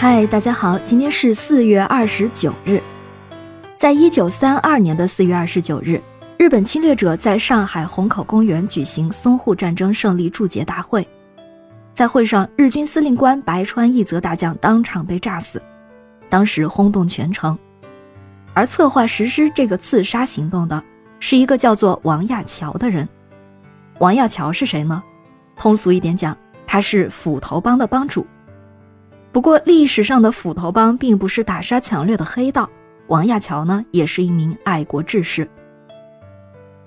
嗨，大家好，今天是四月二十九日。在一九三二年的四月二十九日，日本侵略者在上海虹口公园举行淞沪战争胜利祝捷大会。在会上，日军司令官白川义则大将当场被炸死，当时轰动全城。而策划实施这个刺杀行动的，是一个叫做王亚樵的人。王亚樵是谁呢？通俗一点讲，他是斧头帮的帮主。不过，历史上的斧头帮并不是打杀抢掠的黑道。王亚樵呢，也是一名爱国志士。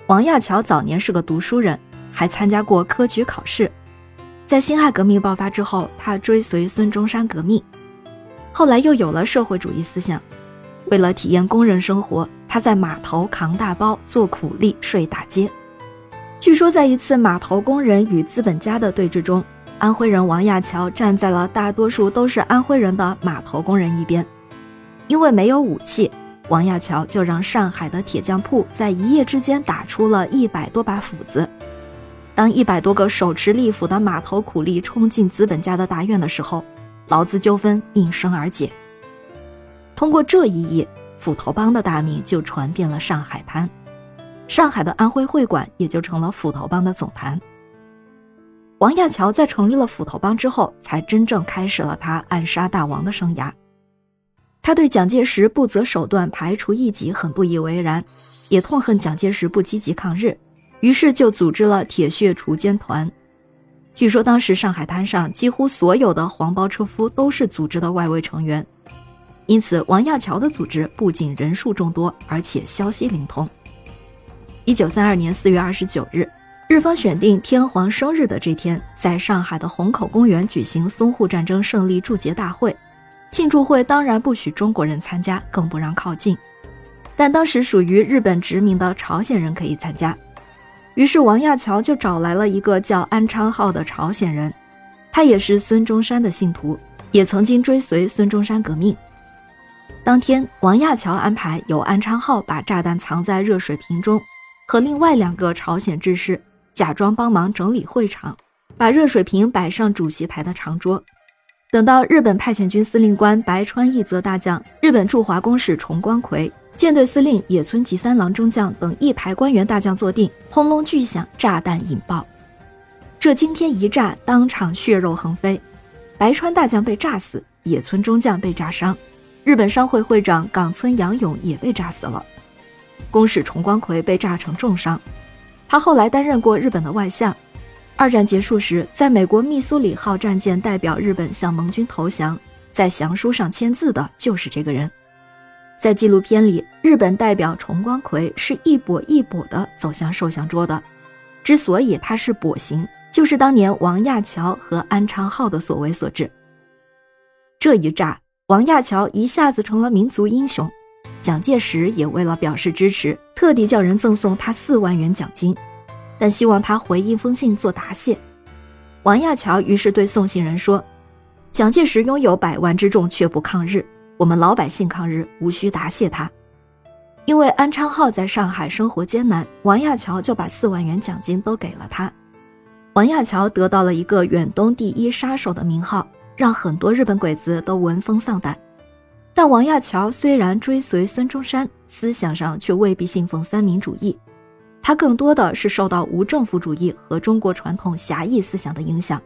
王亚樵早年是个读书人，还参加过科举考试。在辛亥革命爆发之后，他追随孙中山革命，后来又有了社会主义思想。为了体验工人生活，他在码头扛大包、做苦力、睡大街。据说，在一次码头工人与资本家的对峙中，安徽人王亚樵站在了大多数都是安徽人的码头工人一边，因为没有武器，王亚樵就让上海的铁匠铺在一夜之间打出了一百多把斧子。当一百多个手持利斧的码头苦力冲进资本家的大院的时候，劳资纠纷应声而解。通过这一役，斧头帮的大名就传遍了上海滩，上海的安徽会馆也就成了斧头帮的总坛。王亚樵在成立了斧头帮之后，才真正开始了他暗杀大王的生涯。他对蒋介石不择手段排除异己很不以为然，也痛恨蒋介石不积极抗日，于是就组织了铁血锄奸团。据说当时上海滩上几乎所有的黄包车夫都是组织的外围成员，因此王亚樵的组织不仅人数众多，而且消息灵通。一九三二年四月二十九日。日方选定天皇生日的这天，在上海的虹口公园举行淞沪战争胜利祝捷大会。庆祝会当然不许中国人参加，更不让靠近。但当时属于日本殖民的朝鲜人可以参加。于是王亚樵就找来了一个叫安昌浩的朝鲜人，他也是孙中山的信徒，也曾经追随孙中山革命。当天，王亚樵安排由安昌浩把炸弹藏在热水瓶中，和另外两个朝鲜志士。假装帮忙整理会场，把热水瓶摆上主席台的长桌。等到日本派遣军司令官白川义则大将、日本驻华公使重光葵、舰队司令野村吉三郎中将等一排官员大将坐定，轰隆巨响，炸弹引爆。这惊天一炸，当场血肉横飞，白川大将被炸死，野村中将被炸伤，日本商会会长冈村洋勇也被炸死了，公使重光葵被炸成重伤。他后来担任过日本的外相。二战结束时，在美国密苏里号战舰代表日本向盟军投降，在降书上签字的就是这个人。在纪录片里，日本代表重光葵是一跛一跛的走向受降桌的。之所以他是跛行，就是当年王亚樵和安昌浩的所为所致。这一炸，王亚樵一下子成了民族英雄。蒋介石也为了表示支持，特地叫人赠送他四万元奖金，但希望他回一封信做答谢。王亚樵于是对送信人说：“蒋介石拥有百万之众，却不抗日，我们老百姓抗日，无需答谢他。”因为安昌浩在上海生活艰难，王亚樵就把四万元奖金都给了他。王亚樵得到了一个远东第一杀手的名号，让很多日本鬼子都闻风丧胆。但王亚樵虽然追随孙中山，思想上却未必信奉三民主义，他更多的是受到无政府主义和中国传统侠义思想的影响。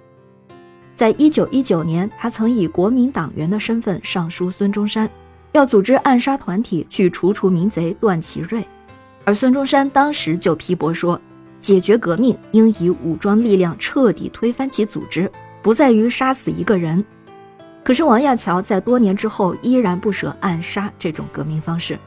在一九一九年，他曾以国民党员的身份上书孙中山，要组织暗杀团体去除除民贼段祺瑞，而孙中山当时就批驳说，解决革命应以武装力量彻底推翻其组织，不在于杀死一个人。可是王亚樵在多年之后依然不舍暗杀这种革命方式。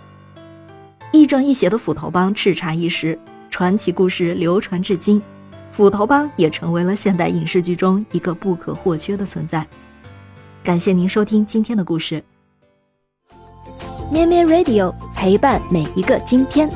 亦正亦邪的斧头帮叱咤一时，传奇故事流传至今，斧头帮也成为了现代影视剧中一个不可或缺的存在。感谢您收听今天的故事。咩咩 Radio 陪伴每一个今天。